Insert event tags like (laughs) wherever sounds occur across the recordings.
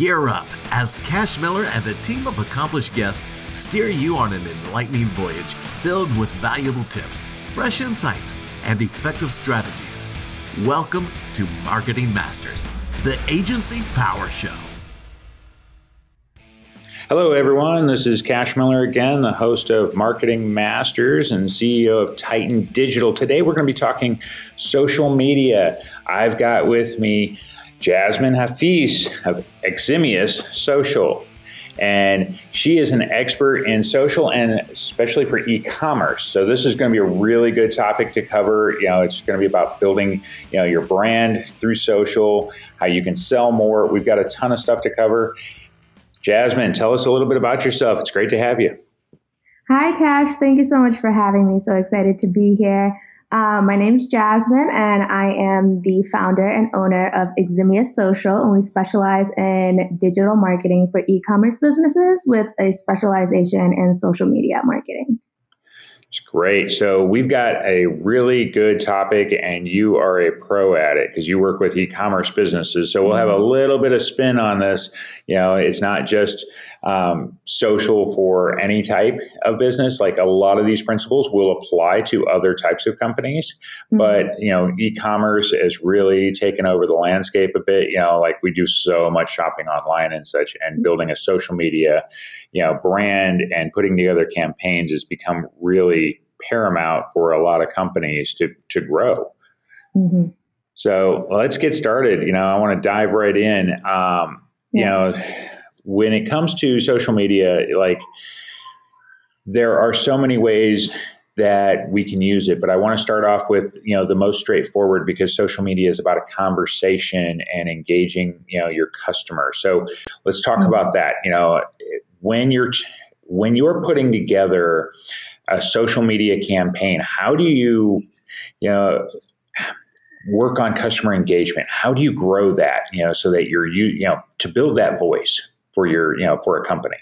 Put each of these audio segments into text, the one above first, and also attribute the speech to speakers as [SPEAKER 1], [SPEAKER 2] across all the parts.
[SPEAKER 1] Gear up as Cash Miller and a team of accomplished guests steer you on an enlightening voyage filled with valuable tips, fresh insights, and effective strategies. Welcome to Marketing Masters, the Agency Power Show.
[SPEAKER 2] Hello, everyone. This is Cash Miller again, the host of Marketing Masters and CEO of Titan Digital. Today, we're going to be talking social media. I've got with me Jasmin Haffees of Eximius Social. And she is an expert in social and especially for e-commerce. So this is going to be a really good topic to cover. You know, it's going to be about building, you know, your brand through social, how you can sell more. We've got a ton of stuff to cover. Jasmin, tell us a little bit about yourself. It's great to have you.
[SPEAKER 3] Hi, Cash. Thank you so much for having me. So excited to be here. Uh, my name is Jasmin, and I am the founder and owner of Eximius Social, and we specialize in digital marketing for e-commerce businesses with a specialization in social media marketing.
[SPEAKER 2] It's great. So we've got a really good topic, and you are a pro at it because you work with e-commerce businesses. So we'll have a mm-hmm. little bit of spin on this. You know, it's not just um, social for any type of business. Like a lot of these principles will apply to other types of companies, mm-hmm. but you know, e-commerce has really taken over the landscape a bit. You know, like we do so much shopping online and such, and mm-hmm. building a social media, you know, brand and putting together campaigns has become really paramount for a lot of companies to to grow. Mm-hmm. So let's get started. You know, I want to dive right in. Um, yeah. You know, when it comes to social media, like there are so many ways that we can use it but i want to start off with you know the most straightforward because social media is about a conversation and engaging you know your customer so let's talk mm-hmm. about that you know when you're when you're putting together a social media campaign, how do you, you know, work on customer engagement? How do you grow that, you know, so that you're you, you know, to build that voice for your, you know, for a company?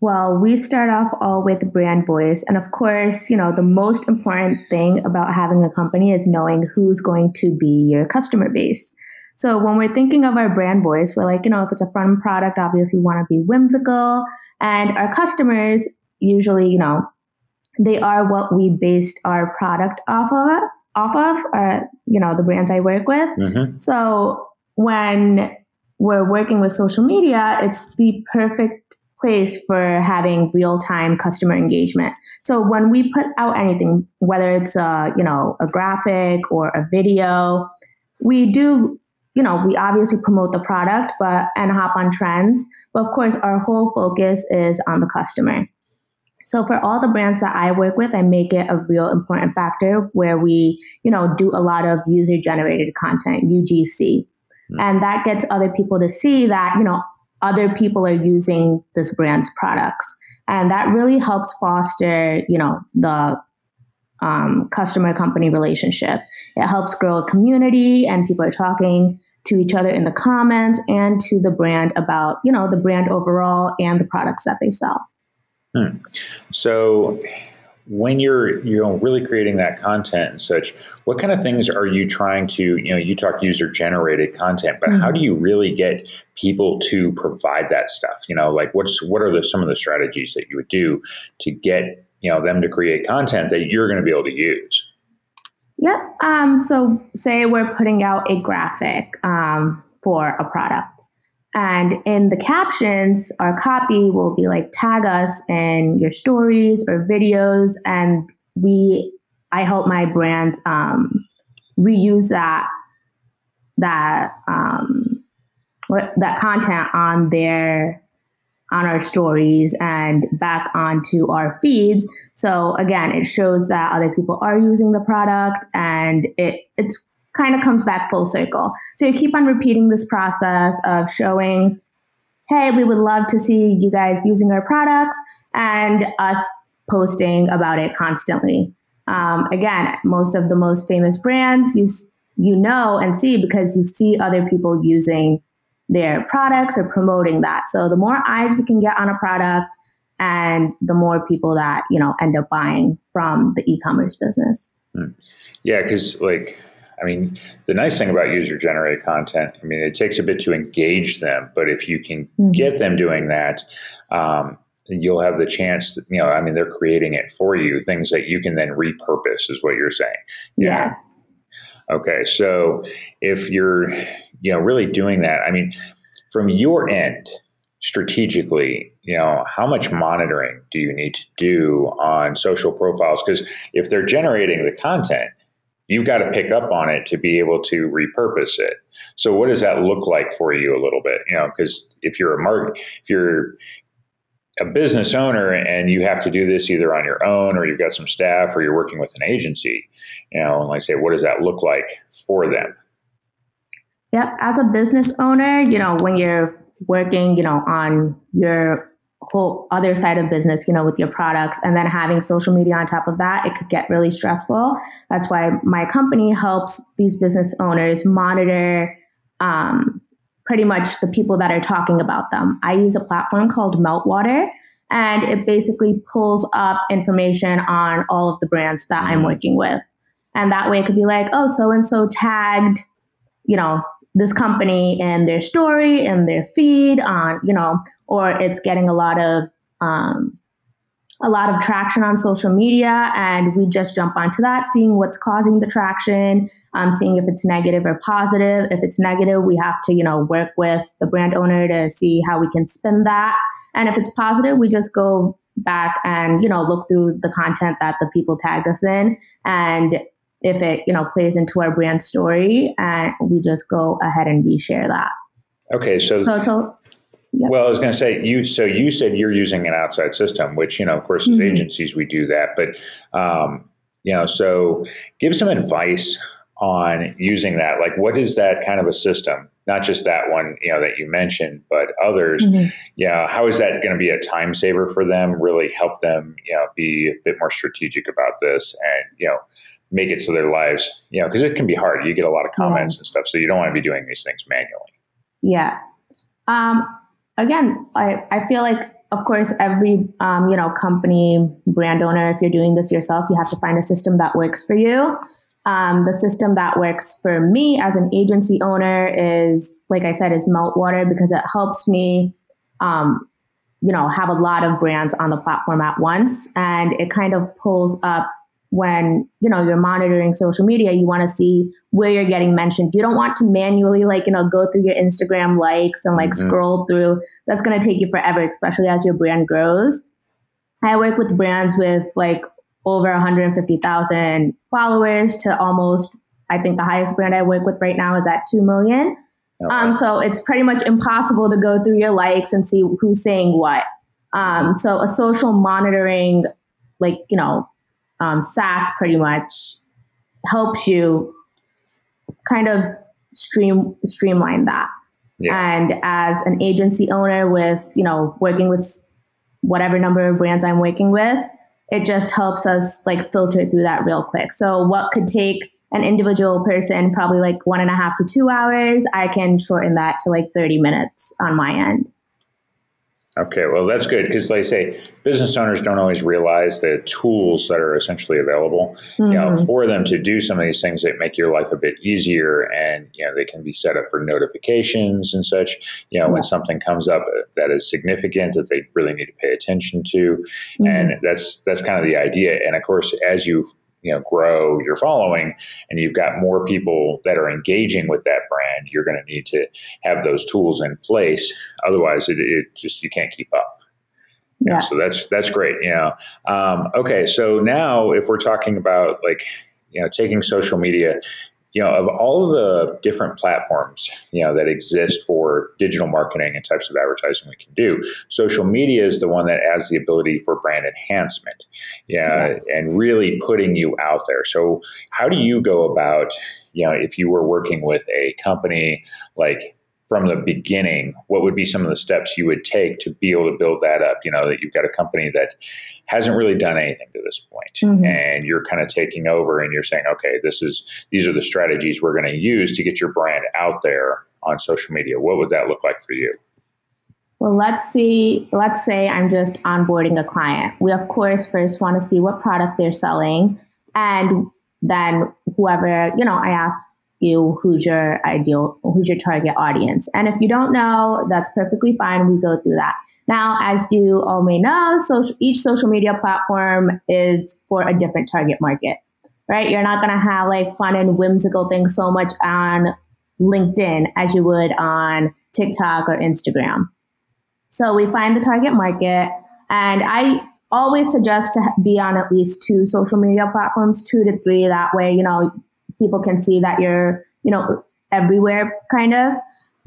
[SPEAKER 3] Well, we start off all with brand voice. And of course, you know, the most important thing about having a company is knowing who's going to be your customer base. So when we're thinking of our brand voice, we're like, you know, if it's a fun product, obviously we want to be whimsical. And our customers usually, you know, they are what we based our product off of, off of, uh, you know, the brands I work with. Mm-hmm. So when we're working with social media, it's the perfect place for having real-time customer engagement. So when we put out anything, whether it's a, you know, a graphic or a video, we do you know, we obviously promote the product, but and hop on trends. But of course, our whole focus is on the customer. So for all the brands that I work with, I make it a real important factor where we, you know, do a lot of user generated content, UGC. Mm-hmm. And that gets other people to see that, you know, other people are using this brand's products. And that really helps foster, you know, the um, customer company relationship. It helps grow a community and people are talking to each other in the comments and to the brand about, you know, the brand overall and the products that they sell.
[SPEAKER 2] Hmm. So when you're you know really creating that content and such what kind of things are you trying to you know you talk user generated content but mm-hmm. how do you really get people to provide that stuff you know like what's what are the some of the strategies that you would do to get you know them to create content that you're going to be able to use
[SPEAKER 3] yep um, so say we're putting out a graphic um, for a product and in the captions, our copy will be like, tag us in your stories or videos. And we, I help my brand um, reuse that, that, um, that content on their, on our stories and back onto our feeds. So again, it shows that other people are using the product and it, it's kind of comes back full circle. So you keep on repeating this process of showing, hey, we would love to see you guys using our products and us posting about it constantly. Um, again, most of the most famous brands you you know and see because you see other people using their products or promoting that. So the more eyes we can get on a product, and the more people that you know end up buying from the e-commerce business.
[SPEAKER 2] Hmm. Yeah, because like I mean, the nice thing about user generated content, I mean, it takes a bit to engage them, but if you can mm-hmm. get them doing that, um, you'll have the chance, you know, I mean, they're creating it for you, things that you can then repurpose, is what you're saying.
[SPEAKER 3] Yes.
[SPEAKER 2] Okay. So if you're, you know, really doing that, I mean, from your end, strategically, you know, how much monitoring do you need to do on social profiles? Because if they're generating the content, you've got to pick up on it to be able to repurpose it. So what does that look like for you a little bit? You know, because if you're a market, if you're a business owner and you have to do this either on your own or you've got some staff or you're working with an agency, you know, and like I say, what does that look like for them?
[SPEAKER 3] Yep. As a business owner, you know, when you're working, you know, on your whole other side of business, you know, with your products and then having social media on top of that, it could get really stressful. That's why my company helps these business owners monitor um, pretty much the people that are talking about them. I use a platform called Meltwater and it basically pulls up information on all of the brands that I'm mm-hmm. working with. And that way it could be like, oh, so and so tagged, you know, this company and their story and their feed on you know or it's getting a lot of um, a lot of traction on social media and we just jump onto that seeing what's causing the traction um, seeing if it's negative or positive. If it's negative we have to you know work with the brand owner to see how we can spin that. And if it's positive we just go back and you know look through the content that the people tagged us in and if it you know plays into our brand story and we just go ahead and reshare that
[SPEAKER 2] okay so
[SPEAKER 3] so
[SPEAKER 2] Yep. Well, I was going to say you. So you said you're using an outside system, which you know, of course, as mm-hmm. agencies we do that. But um, you know, so give some advice on using that. Like, what is that kind of a system? Not just that one, you know, that you mentioned, but others. Mm-hmm. Yeah, how is that going to be a time saver for them? Really help them, you know, be a bit more strategic about this, and you know, make it so their lives, you know, because it can be hard. You get a lot of comments and stuff, so you don't want to be doing these things manually.
[SPEAKER 3] Yeah. Um, again, I, I feel like, of course, every um, you know company brand owner, if you're doing this yourself, you have to find a system that works for you. Um, the system that works for me as an agency owner is, like I said, is Meltwater because it helps me, um, you know, have a lot of brands on the platform at once, and it kind of pulls up when you know you're monitoring social media you want to see where you're getting mentioned. You don't want to manually like you know go through your instagram likes and like mm-hmm. scroll through. That's going to take you forever especially as your brand grows. I work with brands with like over 150000 followers to almost i think the highest brand i work with right now is at 2 million. Okay. um, so it's pretty much impossible to go through your likes and see who's saying what. Um, so a social monitoring like you know um, SaaS pretty much helps you kind of stream streamline that. Yeah. And as an agency owner with, you know, working with whatever number of brands I'm working with, it just helps us like filter through that real quick. So what could take an individual person probably like one and a half to two hours, I can shorten that to like 30 minutes on my end.
[SPEAKER 2] Okay, well, that's good because, like I say, business owners don't always realize the tools that are essentially available, mm-hmm. you know, mm-hmm. for them to do some of these things that make your life a bit easier, and you know, they can be set up for notifications and such. You know, yeah. when something comes up that is significant that they really need to pay attention to, mm-hmm. and that's that's kind of the idea. And of course, as you you know grow your following and you've got more people that are engaging with that brand you're going to need to have those tools in place. Otherwise it, it just you can't keep up. Yeah. so that's that's great yeah um, okay so now if we're talking about like you know taking social media you know, of all the different platforms, you know, that exist for digital marketing and types of advertising we can do, social media is the one that has the ability for brand enhancement, yeah, yes. and really putting you out there. So, how do you go about, you know, if you were working with a company like from the beginning, what would be some of the steps you would take to be able to build that up? You know, that you've got a company that hasn't really done anything to this point, mm-hmm. and you're kind of taking over and you're saying, okay, this is these are the strategies we're going to use to get your brand out there on social media. What would that look like for you?
[SPEAKER 3] Well, let's see. Let's say I'm just onboarding a client. We of course first want to see what product they're selling, and then whoever, you know, I ask you who's your ideal, who's your target audience. And if you don't know, that's perfectly fine. We go through that. Now, as you all may know, social, each social media platform is for a different target market, right? You're not going to have like fun and whimsical things so much on LinkedIn as you would on TikTok or Instagram. So we find the target market, and I always suggest to be on at least two social media platforms, two to three. That way, you know, people can see that you're, you know, everywhere kind of.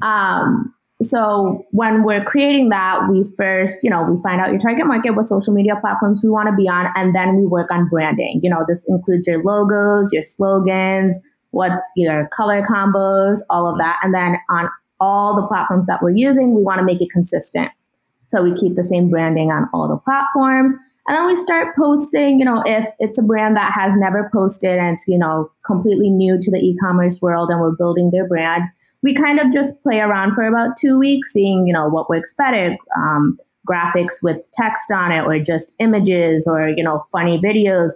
[SPEAKER 3] Um, so when we're creating that, we first, you know, we find out your target market, what social media platforms we want to be on, and then we work on branding. You know, this includes your logos, your slogans, what's your color combos, all of that. And then on all the platforms that we're using, we want to make it consistent. So we keep the same branding on all the platforms. And then we start posting, you know, if it's a brand that has never posted and it's, you know, completely new to the e-commerce world and we're building their brand, we kind of just play around for about two weeks, seeing, you know, what works better. Um, graphics with text on it or just images or, you know, funny videos,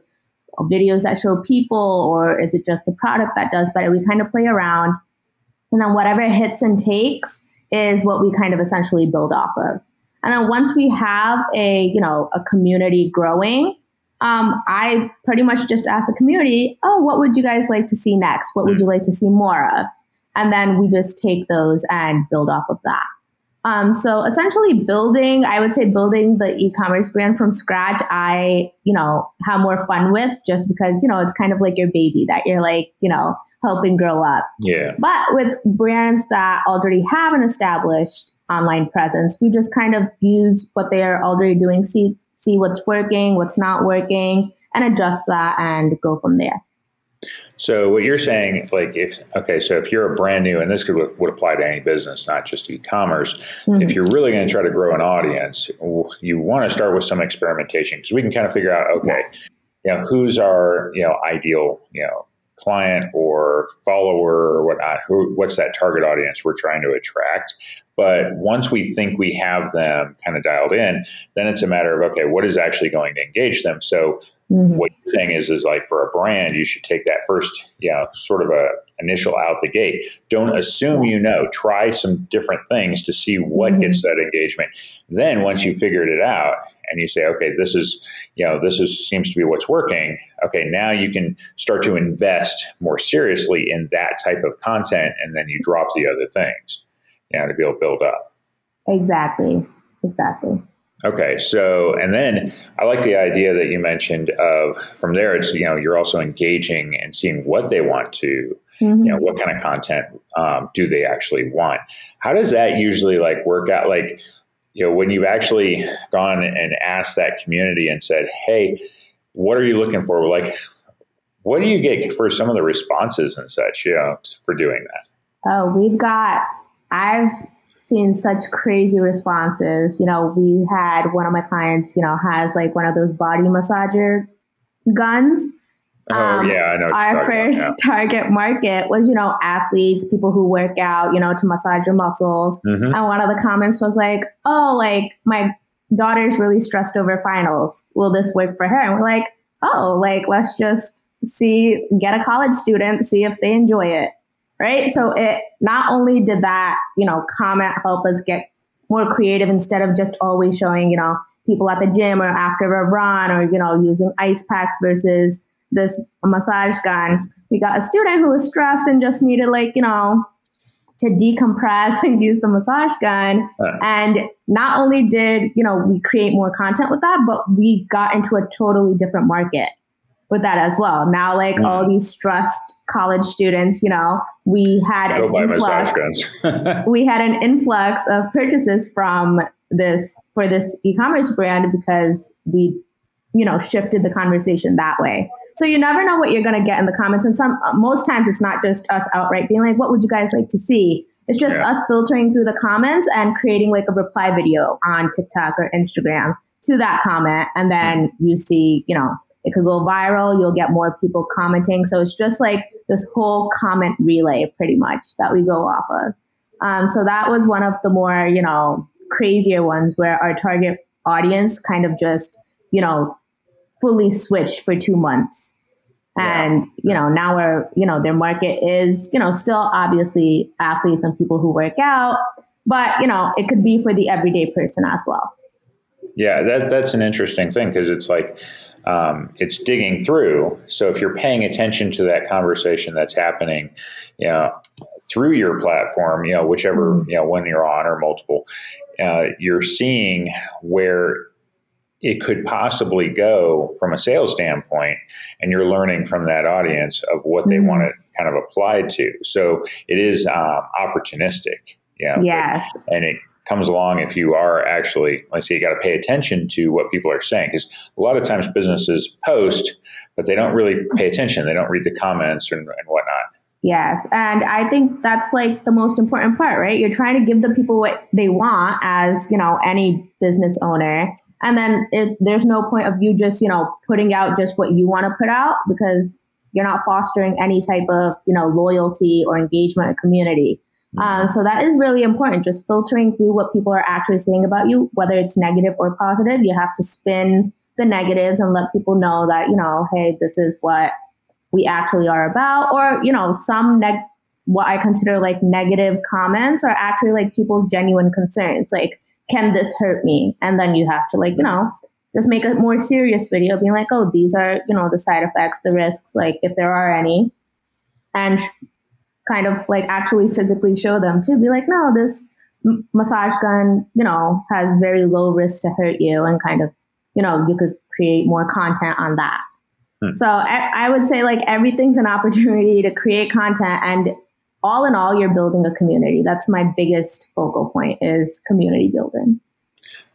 [SPEAKER 3] videos that show people, or is it just the product that does better? We kind of play around. And then whatever hits and takes is what we kind of essentially build off of. And then once we have a, you know, a community growing, um, I pretty much just ask the community, oh, what would you guys like to see next? What would you like to see more of? And then we just take those and build off of that. Um, so essentially building, I would say building the e-commerce brand from scratch, I, you know, have more fun with just because, you know, it's kind of like your baby that you're like, you know, helping grow up.
[SPEAKER 2] Yeah.
[SPEAKER 3] But with brands that already have an established online presence, we just kind of use what they're already doing, see see what's working, what's not working, and adjust that and go from there.
[SPEAKER 2] So what you're saying, like if okay, so if you're a brand new, and this could would apply to any business, not just e-commerce. Mm-hmm. If you're really going to try to grow an audience, you want to start with some experimentation because we can kind of figure out, okay, you know, who's our you know ideal you know client or follower or whatnot, who, what's that target audience we're trying to attract. But once we think we have them kind of dialed in, then it's a matter of okay, what is actually going to engage them? So mm-hmm. what you're saying is is like for a brand, you should take that first, you know, sort of a initial out the gate. Don't assume you know. Try some different things to see what mm-hmm. gets that engagement. Then once you figured it out, and you say, okay, this is, you know, this is seems to be what's working. Okay, now you can start to invest more seriously in that type of content, and then you drop the other things, you know, to be able to build up.
[SPEAKER 3] Exactly. Exactly.
[SPEAKER 2] Okay, so and then I like the idea that you mentioned of from there. It's you know you're also engaging and seeing what they want to, mm-hmm. you know, what kind of content um, do they actually want. How does that usually like work out? Like you know, when you've actually gone and asked that community and said, "Hey, what are you looking for?" Like, what do you get for some of the responses and such? You know, for doing that.
[SPEAKER 3] Oh, we've got. I've seen such crazy responses. You know, we had one of my clients. You know, has like one of those body massager guns
[SPEAKER 2] Oh, um, yeah, I know.
[SPEAKER 3] Our first target market was, you know, athletes, people who work out, you know, to massage your muscles. Mm-hmm. And one of the comments was like, oh, like my daughter's really stressed over finals. Will this work for her? And we're like, oh, like let's just see, get a college student, see if they enjoy it. Right. So it not only did that, you know, comment help us get more creative instead of just always showing, you know, people at the gym or after a run or, you know, using ice packs versus this massage gun. We got a student who was stressed and just needed like, you know, to decompress (laughs) and use the massage gun. And not only did, you know, we create more content with that, but we got into a totally different market with that as well. Now, like mm. all these stressed college students, you know, we had an influx. (laughs) we had an influx of purchases from this for this e-commerce brand because we you know, shifted the conversation that way. So you never know what you're going to get in the comments. And some, most times it's not just us outright being like, what would you guys like to see? It's just yeah. us filtering through the comments and creating like a reply video on TikTok or Instagram to that comment. And then you see, you know, it could go viral. You'll get more people commenting. So it's just like this whole comment relay pretty much that we go off of. Um, so that was one of the more, you know, crazier ones where our target audience kind of just, you know, fully switched for two months. And, yeah. you know, now we're, you know, their market is, you know, still obviously athletes and people who work out, but, you know, it could be for the everyday person as well.
[SPEAKER 2] Yeah, that, that's an interesting thing because it's like, um, it's digging through. So if you're paying attention to that conversation that's happening, you know, through your platform, you know, whichever, mm-hmm. you know, one you're on or multiple, uh, you're seeing where it could possibly go from a sales standpoint, and you're learning from that audience of what they mm-hmm. want to kind of apply to. So it is um, opportunistic.
[SPEAKER 3] Yeah. yes.
[SPEAKER 2] and it comes along if you are actually, let's say, you got to pay attention to what people are saying because a lot of times businesses post, but they don't really pay attention. They don't read the comments and, and whatnot.
[SPEAKER 3] Yes. And I think that's like the most important part, right? You're trying to give the people what they want as, you know, any business owner. And then it, there's no point of you just, you know, putting out just what you want to put out because you're not fostering any type of, you know, loyalty or engagement or community. Mm-hmm. Um, so that is really important. Just filtering through what people are actually saying about you, whether it's negative or positive. You have to spin the negatives and let people know that, you know, hey, this is what we actually are about. Or, you know, some neg- what I consider like negative comments are actually like people's genuine concerns. Like, can this hurt me? And then you have to like, you know, just make a more serious video being like, oh, these are, you know, the side effects, the risks, like if there are any. And kind of like actually physically show them to be like, no, this m- massage gun, you know, has very low risk to hurt you and kind of, you know, you could create more content on that. Hmm. So I, I would say like everything's an opportunity to create content and all in all, you're building a community. That's my biggest focal point is community building.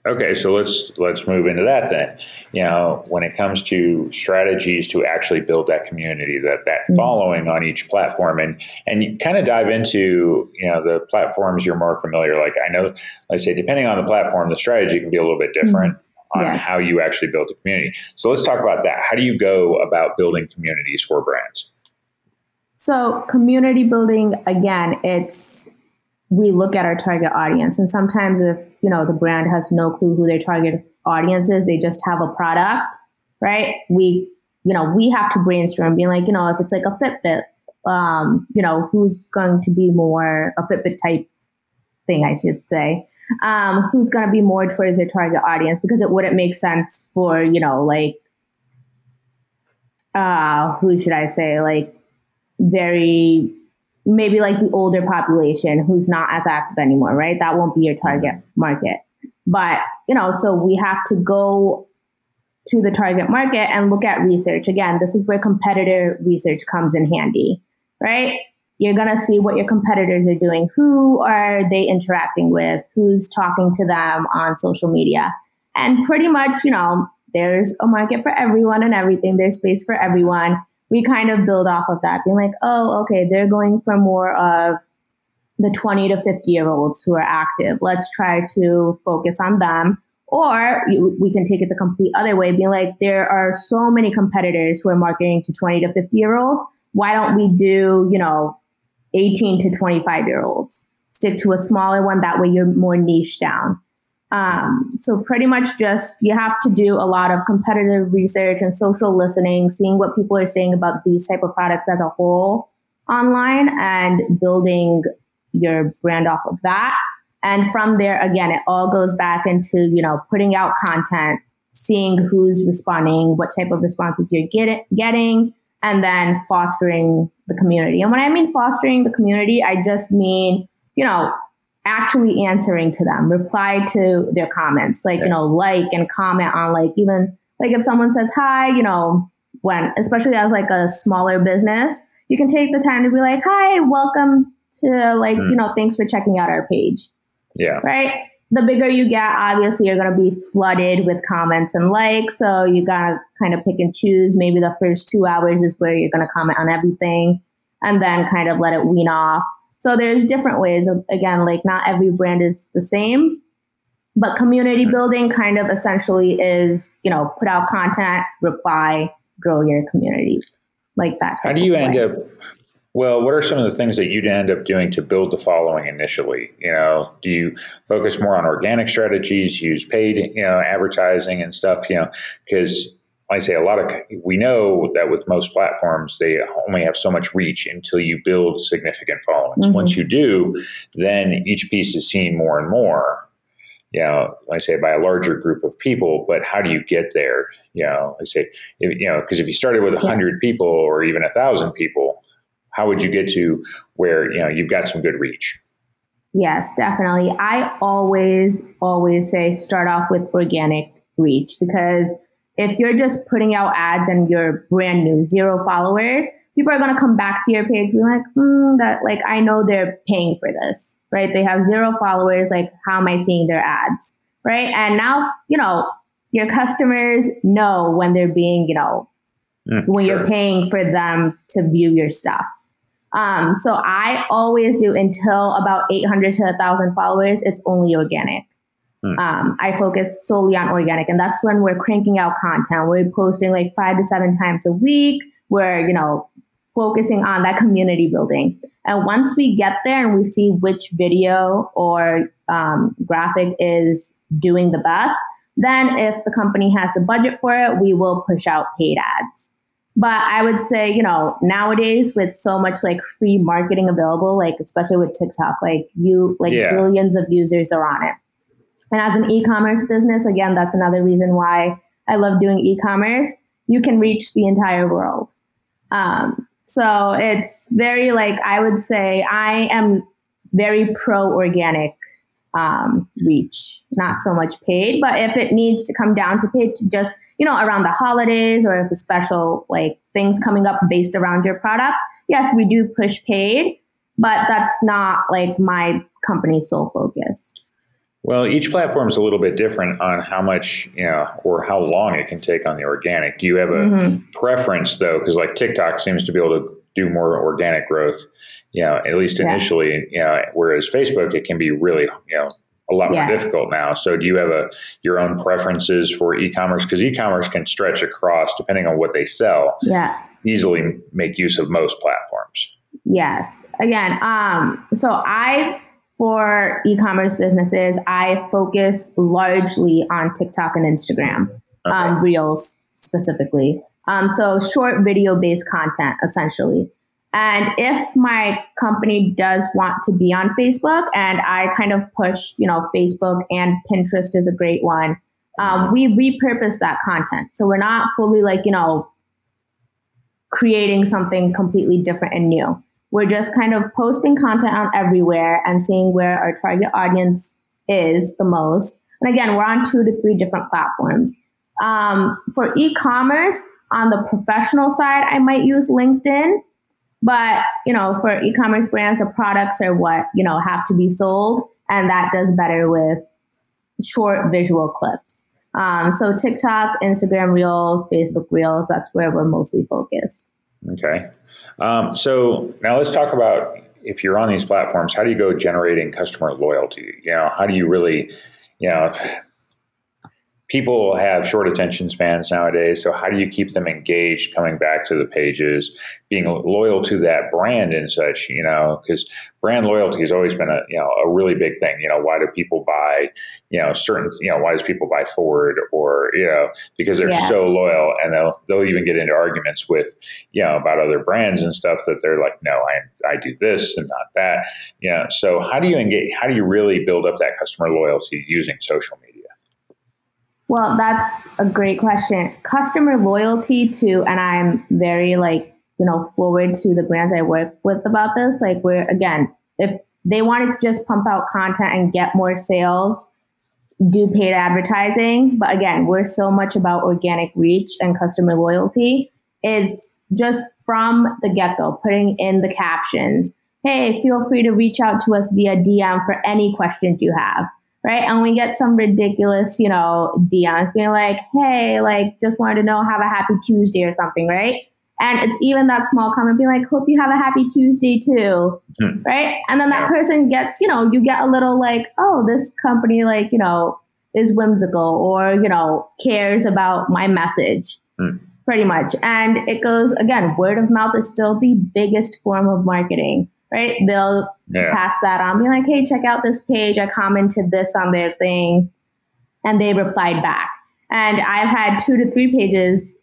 [SPEAKER 2] Okay, so let's let's move into that then. You know, when it comes to strategies to actually build that community, that that mm-hmm. following on each platform, and and you kind of dive into you know the platforms you're more familiar. Like I know, like I say, depending on the platform, the strategy can be a little bit different. Mm-hmm. On yes. how you actually build a community. So let's talk about that. How do you go about building communities for brands?
[SPEAKER 3] So, community building, again, it's we look at our target audience. And sometimes if, you know, the brand has no clue who their target audience is, they just have a product, right? We, you know, we have to brainstorm being like, you know, if it's like a Fitbit, um, you know, who's going to be more a Fitbit type thing, I should say. Um, who's going to be more towards their target audience because it wouldn't make sense for, you know, like, uh, who should I say, like very maybe like the older population who's not as active anymore, right? That won't be your target mm-hmm. market. But, you know, so we have to go to the target market and look at research. Again, this is where competitor research comes in handy, right? You're going to see what your competitors are doing. Who are they interacting with? Who's talking to them on social media? And pretty much, you know, there's a market for everyone and everything. There's space for everyone we kind of build off of that, being like, oh, okay, they're going for more of the 20 to 50 year olds who are active. Let's try to focus on them. Or we can take it the complete other way, being like, there are so many competitors who are marketing to 20 to 50 year olds. Why don't we do, you know, 18 to 25 year olds? Stick to a smaller one. That way you're more niche down. Um, so pretty much just you have to do a lot of competitive research and social listening, seeing what people are saying about these type of products as a whole online and building your brand off of that. And from there, again, it all goes back into, you know, putting out content, seeing who's responding, what type of responses you're get, getting, and then fostering the community. And when I mean fostering the community, I just mean, you know, actually answering to them, reply to their comments, like, you know, like and comment on like even like if someone says hi, you know, when especially as like a smaller business, you can take the time to be like, hi, welcome to like, mm. you know, thanks for checking out our page.
[SPEAKER 2] Yeah.
[SPEAKER 3] Right. The bigger you get, obviously you're gonna be flooded with comments and likes. So you gotta kind of pick and choose. Maybe the first two hours is where you're gonna comment on everything and then kind of let it wean off so there's different ways of, again, like not every brand is the same, but community building kind of essentially is, you know, put out content, reply, grow your community like that.
[SPEAKER 2] How do you end up? Well, what are some of the things that you'd end up doing to build the following initially? You know, do you focus more on organic strategies, use paid, you know, advertising and stuff? You know, because I say a lot of we know that with most platforms they only have so much reach until you build significant followings. Mm-hmm. Once you do, then each piece is seen more and more. You know, I say by a larger group of people, but how do you get there? You know, I say, you know, because if you started with a hundred yeah. people or even a thousand people, how would you get to where you know you've got some good reach?
[SPEAKER 3] Yes, definitely. I always, always say start off with organic reach because if you're just putting out ads and you're brand new, zero followers, people are going to come back to your page be like, mm, that like I know they're paying for this, right? They have zero followers. Like, how am I seeing their ads, right? And now, you know, your customers know when they're being, you know, mm, when sure. you're paying for them to view your stuff. Um, so I always do until about 800 to 1,000 followers, it's only organic. Hmm. Um, I focus solely on organic, and that's when we're cranking out content. We're posting like five to seven times a week. We're, you know, focusing on that community building. And once we get there and we see which video or um, graphic is doing the best, then if the company has the budget for it, we will push out paid ads. But I would say, you know, nowadays with so much like free marketing available, like especially with TikTok, like you, like yeah. billions of users are on it. And as an e-commerce business, again, that's another reason why I love doing e-commerce. You can reach the entire world. Um, so it's very like I would say I am very pro organic um, reach, not so much paid. But if it needs to come down to paid, to just you know around the holidays or if a special like things coming up based around your product, yes, we do push paid, but that's not like my company's sole focus.
[SPEAKER 2] Well, each platform is a little bit different on how much, you know, or how long it can take on the organic. Do you have a mm-hmm. preference though? Because like TikTok seems to be able to do more organic growth, you know, at least initially, yeah. you know, whereas Facebook, it can be really, you know, a lot more difficult now. So do you have a your own preferences for e-commerce? Because e-commerce can stretch across depending on what they sell.
[SPEAKER 3] Yeah.
[SPEAKER 2] Easily make use of most platforms.
[SPEAKER 3] Yes. Again, um, so I for e-commerce businesses, I focus largely on TikTok and Instagram, okay. um, Reels specifically. Um, so short video based content, essentially. And if my company does want to be on Facebook, and I kind of push, you know, Facebook and Pinterest is a great one, um, we repurpose that content. So we're not fully like, you know, creating something completely different and new. We're just kind of posting content on everywhere and seeing where our target audience is the most. And again, we're on two to three different platforms. Um, for e-commerce, on the professional side, I might use LinkedIn. But, you know, for e-commerce brands, the products are what, you know, have to be sold. And that does better with short visual clips. Um, so TikTok, Instagram Reels, Facebook Reels, that's where we're mostly focused.
[SPEAKER 2] Okay. Um, so now let's talk about if you're on these platforms, how do you go generating customer loyalty? You know, how do you really, you know, people have short attention spans nowadays. So how do you keep them engaged, coming back to the pages, being loyal to that brand and such? You know, because brand loyalty has always been a you know a really big thing. You know, why do people buy? You know, certain you know why does people buy Ford or you know because they're yeah. so loyal and they'll they'll even get into arguments with you know about other brands and stuff that they're like, no, I I do this and not that. You know, so how do you engage? How do you really build up that customer loyalty using social media?
[SPEAKER 3] Well, that's a great question. Customer loyalty to, and I'm very like, you know, forward to the brands I work with about this. Like, we're again, if they wanted to just pump out content and get more sales, do paid advertising. But again, we're so much about organic reach and customer loyalty. It's just from the get go, putting in the captions. Hey, feel free to reach out to us via DM for any questions you have right? And we get some ridiculous, you know, DMs being like, hey, like, just wanted to know, have a happy Tuesday or something, right? And it's even that small comment being like, hope you have a happy Tuesday too, hmm. right? And then that person gets, you know, you get a little like, oh, this company, like, you know, is whimsical or, you know, cares about my message. Hmm. Pretty much. And it goes, again, word of mouth is still the biggest form of marketing right? They'll yeah. pass that on, be like, hey, check out this page. I commented this on their thing. And they replied back. And I've had two to three pages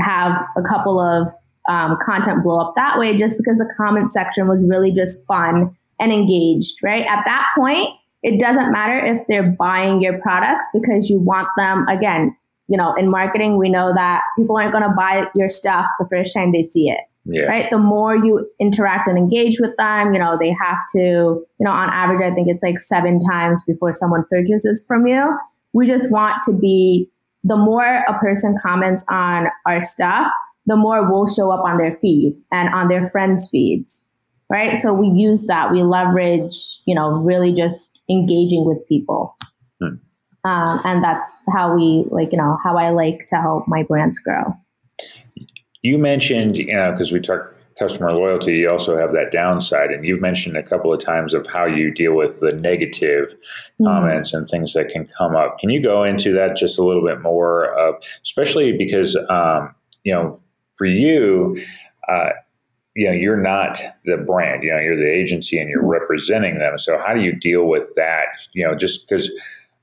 [SPEAKER 3] have a couple of um, content blow up that way just because the comment section was really just fun and engaged, right? At that point, it doesn't matter if they're buying your products because you want them, again, you know, in marketing, we know that people aren't going to buy your stuff the first time they see it. Yeah. Right. The more you interact and engage with them, you know, they have to, you know, on average, I think it's like seven times before someone purchases from you. We just want to be the more a person comments on our stuff, the more we'll show up on their feed and on their friends' feeds. Right. So we use that. We leverage, you know, really just engaging with people. Hmm. Um, and that's how we like, you know, how I like to help my brands grow.
[SPEAKER 2] You mentioned, you know, because we talked customer loyalty, you also have that downside. And you've mentioned a couple of times of how you deal with the negative mm-hmm. comments and things that can come up. Can you go into that just a little bit more of, especially because, um, you know, for you, uh, you know, you're not the brand, you know, you're the agency and you're representing them. So how do you deal with that? You know, just because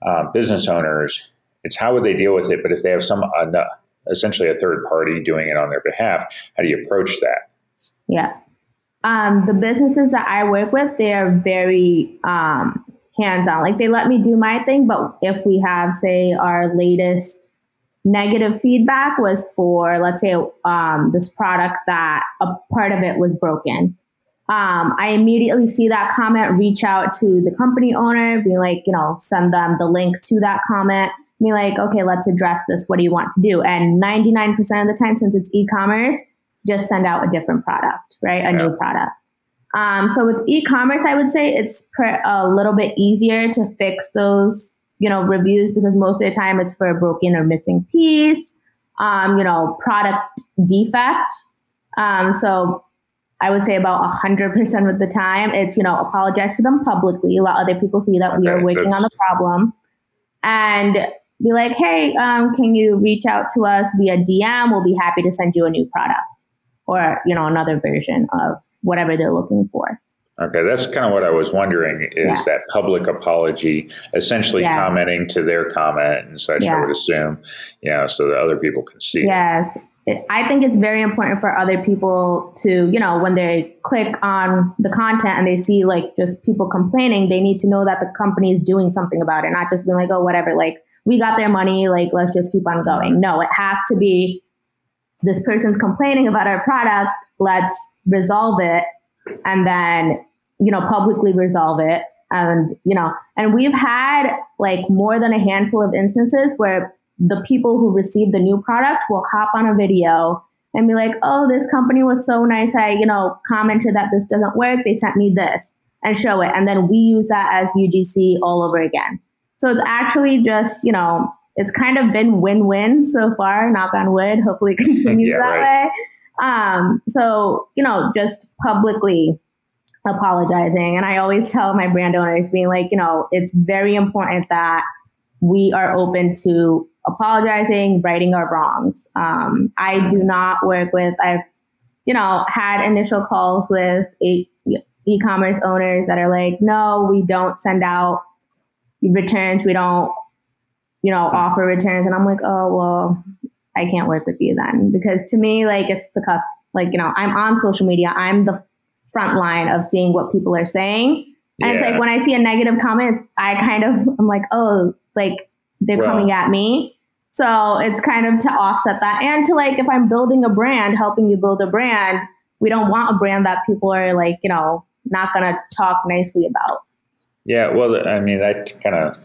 [SPEAKER 2] um, business owners, it's how would they deal with it? But if they have some, uh, essentially a third party doing it on their behalf, how do you approach that?
[SPEAKER 3] Yeah. Um, the businesses that I work with, they're very um, hands on. Like they let me do my thing, but if we have, say, our latest negative feedback was for, let's say, um, this product that a part of it was broken. Um, I immediately see that comment, reach out to the company owner, be like, you know, send them the link to that comment, be like, okay, let's address this. What do you want to do? And 99% of the time, since it's e commerce, just send out a different product, right? A yeah. new product. Um, so with e-commerce, I would say it's a little bit easier to fix those, you know, reviews because most of the time it's for a broken or missing piece, um, you know, product defect. Um, so I would say about hundred percent of the time, it's you know apologize to them publicly, let other people see that okay, we are working on the problem, and be like, hey, um, can you reach out to us via DM? We'll be happy to send you a new product or you know another version of whatever they're looking for.
[SPEAKER 2] Okay, that's kind of what I was wondering is yeah. that public apology, essentially yes. commenting to their comment and such, yeah. I would assume, you know, so that other people can see.
[SPEAKER 3] Yes. It, I think it's very important for other people to, you know, when they click on the content and they see like just people complaining, they need to know that the company is doing something about it, not just being like, oh, whatever, like we got their money, like let's just keep on going. No, it has to be this person's complaining about our product, let's resolve it and then, you know, publicly resolve it. And, you know, and we've had like more than a handful of instances where the people who receive the new product will hop on a video and be like, oh, this company was so nice. I, you know, commented that this doesn't work. They sent me this and show it. And then we use that as UGC all over again. So it's actually just, you know, it's kind of been win-win so far, knock on wood. Hopefully it (laughs) continues yeah, that right. way. Um, so, you know, just publicly apologizing. And I always tell my brand owners being like, you know, it's very important that we are open to apologizing, righting our wrongs. Um, I do not work with, I've, you know, had initial calls with e- e-commerce owners that are like, no, we don't send out returns. We don't you know, offer returns. And I'm like, oh, well, I can't work with you then. Because to me, like, it's the cuts. Like, you know, I'm on social media, I'm the front line of seeing what people are saying. And yeah. it's like when I see a negative comments, I kind of, I'm like, oh, like they're well, coming at me. So it's kind of to offset that. And to like, if I'm building a brand, helping you build a brand, we don't want a brand that people are like, you know, not going to talk nicely about.
[SPEAKER 2] Yeah. Well, I mean, that kind of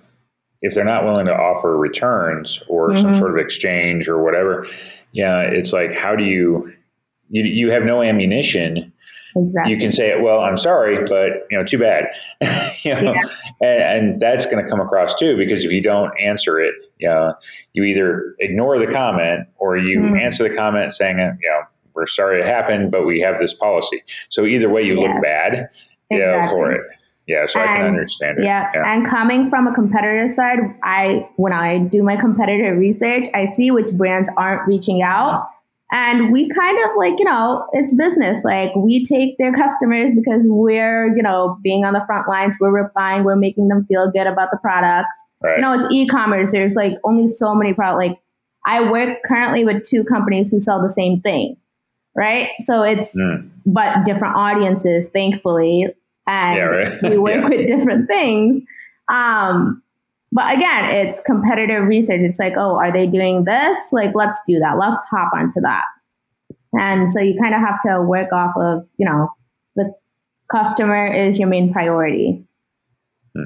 [SPEAKER 2] if they're not willing to offer returns or mm-hmm. some sort of exchange or whatever, yeah, it's like how do you you, you have no ammunition. Exactly. You can say, "Well, I'm sorry, but you know, too bad." (laughs) you know, yeah. and, and, that's going to come across too because if you don't answer it, you know, you either ignore the comment or you mm-hmm. answer the comment saying, "You know, we're sorry it happened, but we have this policy." So either way, you yes. look bad, exactly. you know, for it. Yeah, so and, I can understand it.
[SPEAKER 3] Yeah. yeah. And coming from a competitor side, I when I do my competitor research, I see which brands aren't reaching out And we kind of like, you know, it's business. Like we take their customers because we're, you know, being on the front lines, we're replying, we're making them feel good about the products. Right. You know, it's e-commerce. There's like only so many products. Like I work currently with two companies who sell the same thing. Right. So it's, mm. but different audiences, thankfully. And yeah, right. we (laughs) work yeah. with different things. Um, but again, it's competitive research. It's like, oh, are they doing this? Like, let's do that. Let's hop onto that. And so you kind of have to work off of, you know, the customer is your main priority.
[SPEAKER 2] Hmm.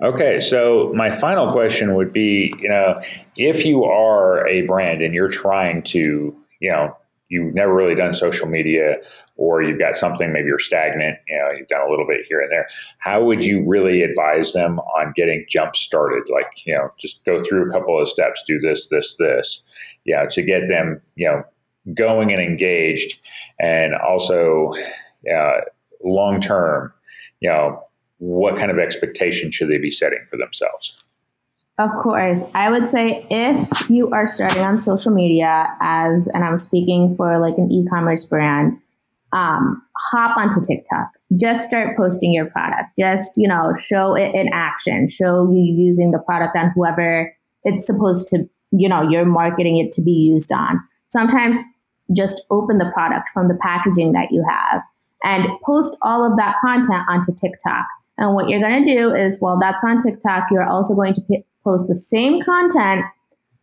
[SPEAKER 2] Okay, so my final question would be, you know, if you are a brand and you're trying to, you know, you've never really done social media or you've got something maybe you're stagnant you know you've done a little bit here and there. How would you really advise them on getting jump started? Like you know just go through a couple of steps do this this this you know to get them you know going and engaged and also uh, long term you know what kind of expectation should they be setting for themselves
[SPEAKER 3] of course. I would say if you are starting on social media as, and I'm speaking for like an e-commerce brand, um, hop onto TikTok. Just start posting your product. Just, you know, show it in action. Show you using the product on whoever it's supposed to, you know, you're marketing it to be used on. Sometimes just open the product from the packaging that you have and post all of that content onto TikTok. And what you're going to do is, well, that's on TikTok. You're also going to post the same content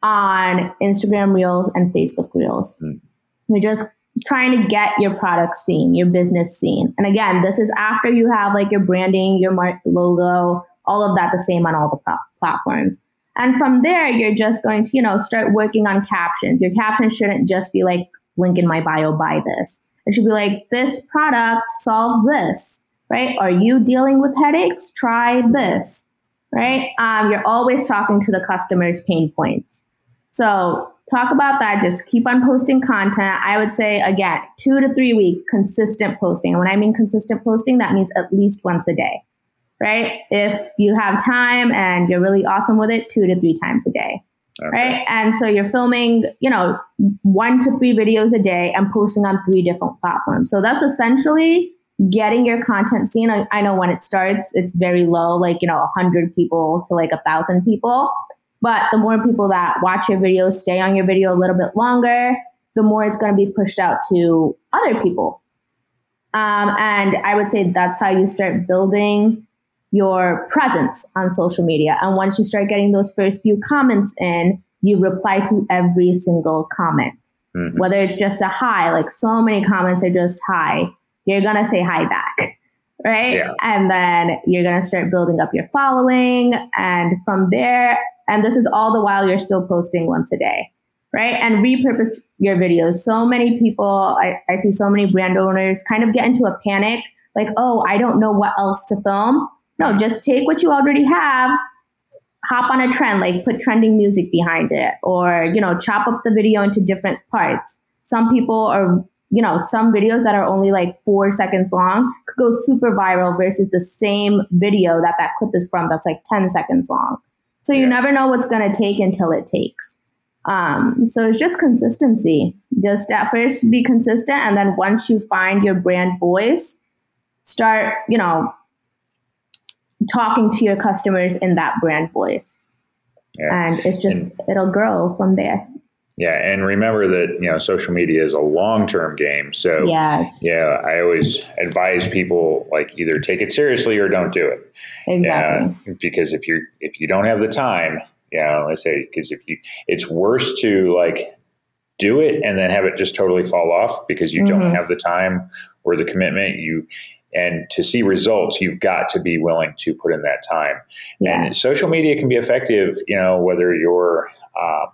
[SPEAKER 3] on Instagram Reels and Facebook Reels. Mm. You're just trying to get your product seen, your business seen. And again, this is after you have like your branding, your mark logo, all of that the same on all the platforms. And from there, you're just going to, you know, start working on captions. Your captions shouldn't just be like, link in my bio, buy this. It should be like, this product solves this, right? Are you dealing with headaches? Try this right? Um, you're always talking to the customer's pain points. So talk about that. Just keep on posting content. I would say, again, two to three weeks, consistent posting. And when I mean consistent posting, that means at least once a day, right? If you have time and you're really awesome with it, two to three times a day. Okay. Right. And so you're filming, you know, one to three videos a day and posting on three different platforms. So that's essentially getting your content seen. I, I, know when it starts, it's very low, like, you know, 100 people to like a thousand people. But the more people that watch your videos, stay on your video a little bit longer, the more it's going to be pushed out to other people. Um, and I would say that's how you start building your presence on social media. And once you start getting those first few comments in, you reply to every single comment. Mm-hmm. Whether it's just a hi, like so many comments are just hi you're going to say hi back. Right. Yeah. And then you're going to start building up your following. And from there, and this is all the while you're still posting once a day. Right. And repurpose your videos. So many people, I, I see so many brand owners kind of get into a panic like, oh, I don't know what else to film. No, just take what you already have, hop on a trend, like put trending music behind it, or, you know, chop up the video into different parts. Some people are you know, some videos that are only like four seconds long could go super viral versus the same video that that clip is from that's like 10 seconds long. So you yeah. never know what's going to take until it takes. Um, so it's just consistency. Just at first be consistent. And then once you find your brand voice, start, you know, talking to your customers in that brand voice. Yeah. And it's just, and, it'll grow from there.
[SPEAKER 2] Yeah, and remember that you know social media is a long term game. So
[SPEAKER 3] yes,
[SPEAKER 2] yeah, I always advise people like either take it seriously or don't do it.
[SPEAKER 3] Exactly.
[SPEAKER 2] Because if you if you don't have the time, you know, let's say because if you, it's worse to like do it and then have it just totally fall off because you mm-hmm. don't have the time or the commitment. You and to see results, you've got to be willing to put in that time. Yeah. And social media can be effective, you know, whether you're uh,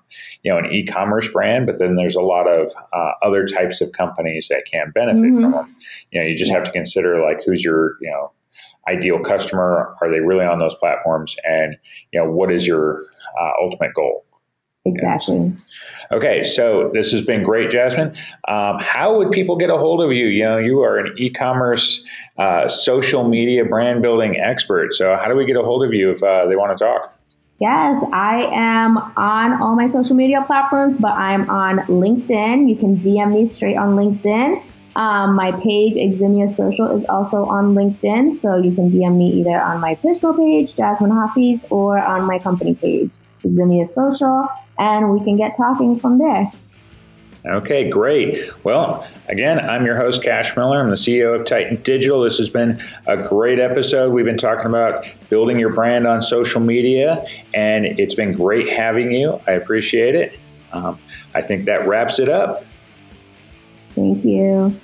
[SPEAKER 2] you know, an e-commerce brand, but then there's a lot of uh, other types of companies that can benefit mm-hmm. from them. You know, you just have to consider like who's your, you know, ideal customer. Are they really on those platforms? And you know, what is your uh, ultimate goal?
[SPEAKER 3] Exactly.
[SPEAKER 2] Okay, so this has been great, Jasmin. Um, how would people get a hold of you? You know, you are an e-commerce, uh, social media brand building expert. So, how do we get a hold of you if uh, they want to talk?
[SPEAKER 3] Yes, I am on all my social media platforms, but I'm on LinkedIn. You can DM me straight on LinkedIn. Um, my page, Eximius Social, is also on LinkedIn, so you can DM me either on my personal page, Jasmin Haffees, or on my company page, Eximius Social, and we can get talking from there.
[SPEAKER 2] Okay, great. Well, again, I'm your host, Cash Miller. I'm the CEO of Titan Digital. This has been a great episode. We've been talking about building your brand on social media, and it's been great having you. I appreciate it. Um, I think that wraps it up.
[SPEAKER 3] Thank you.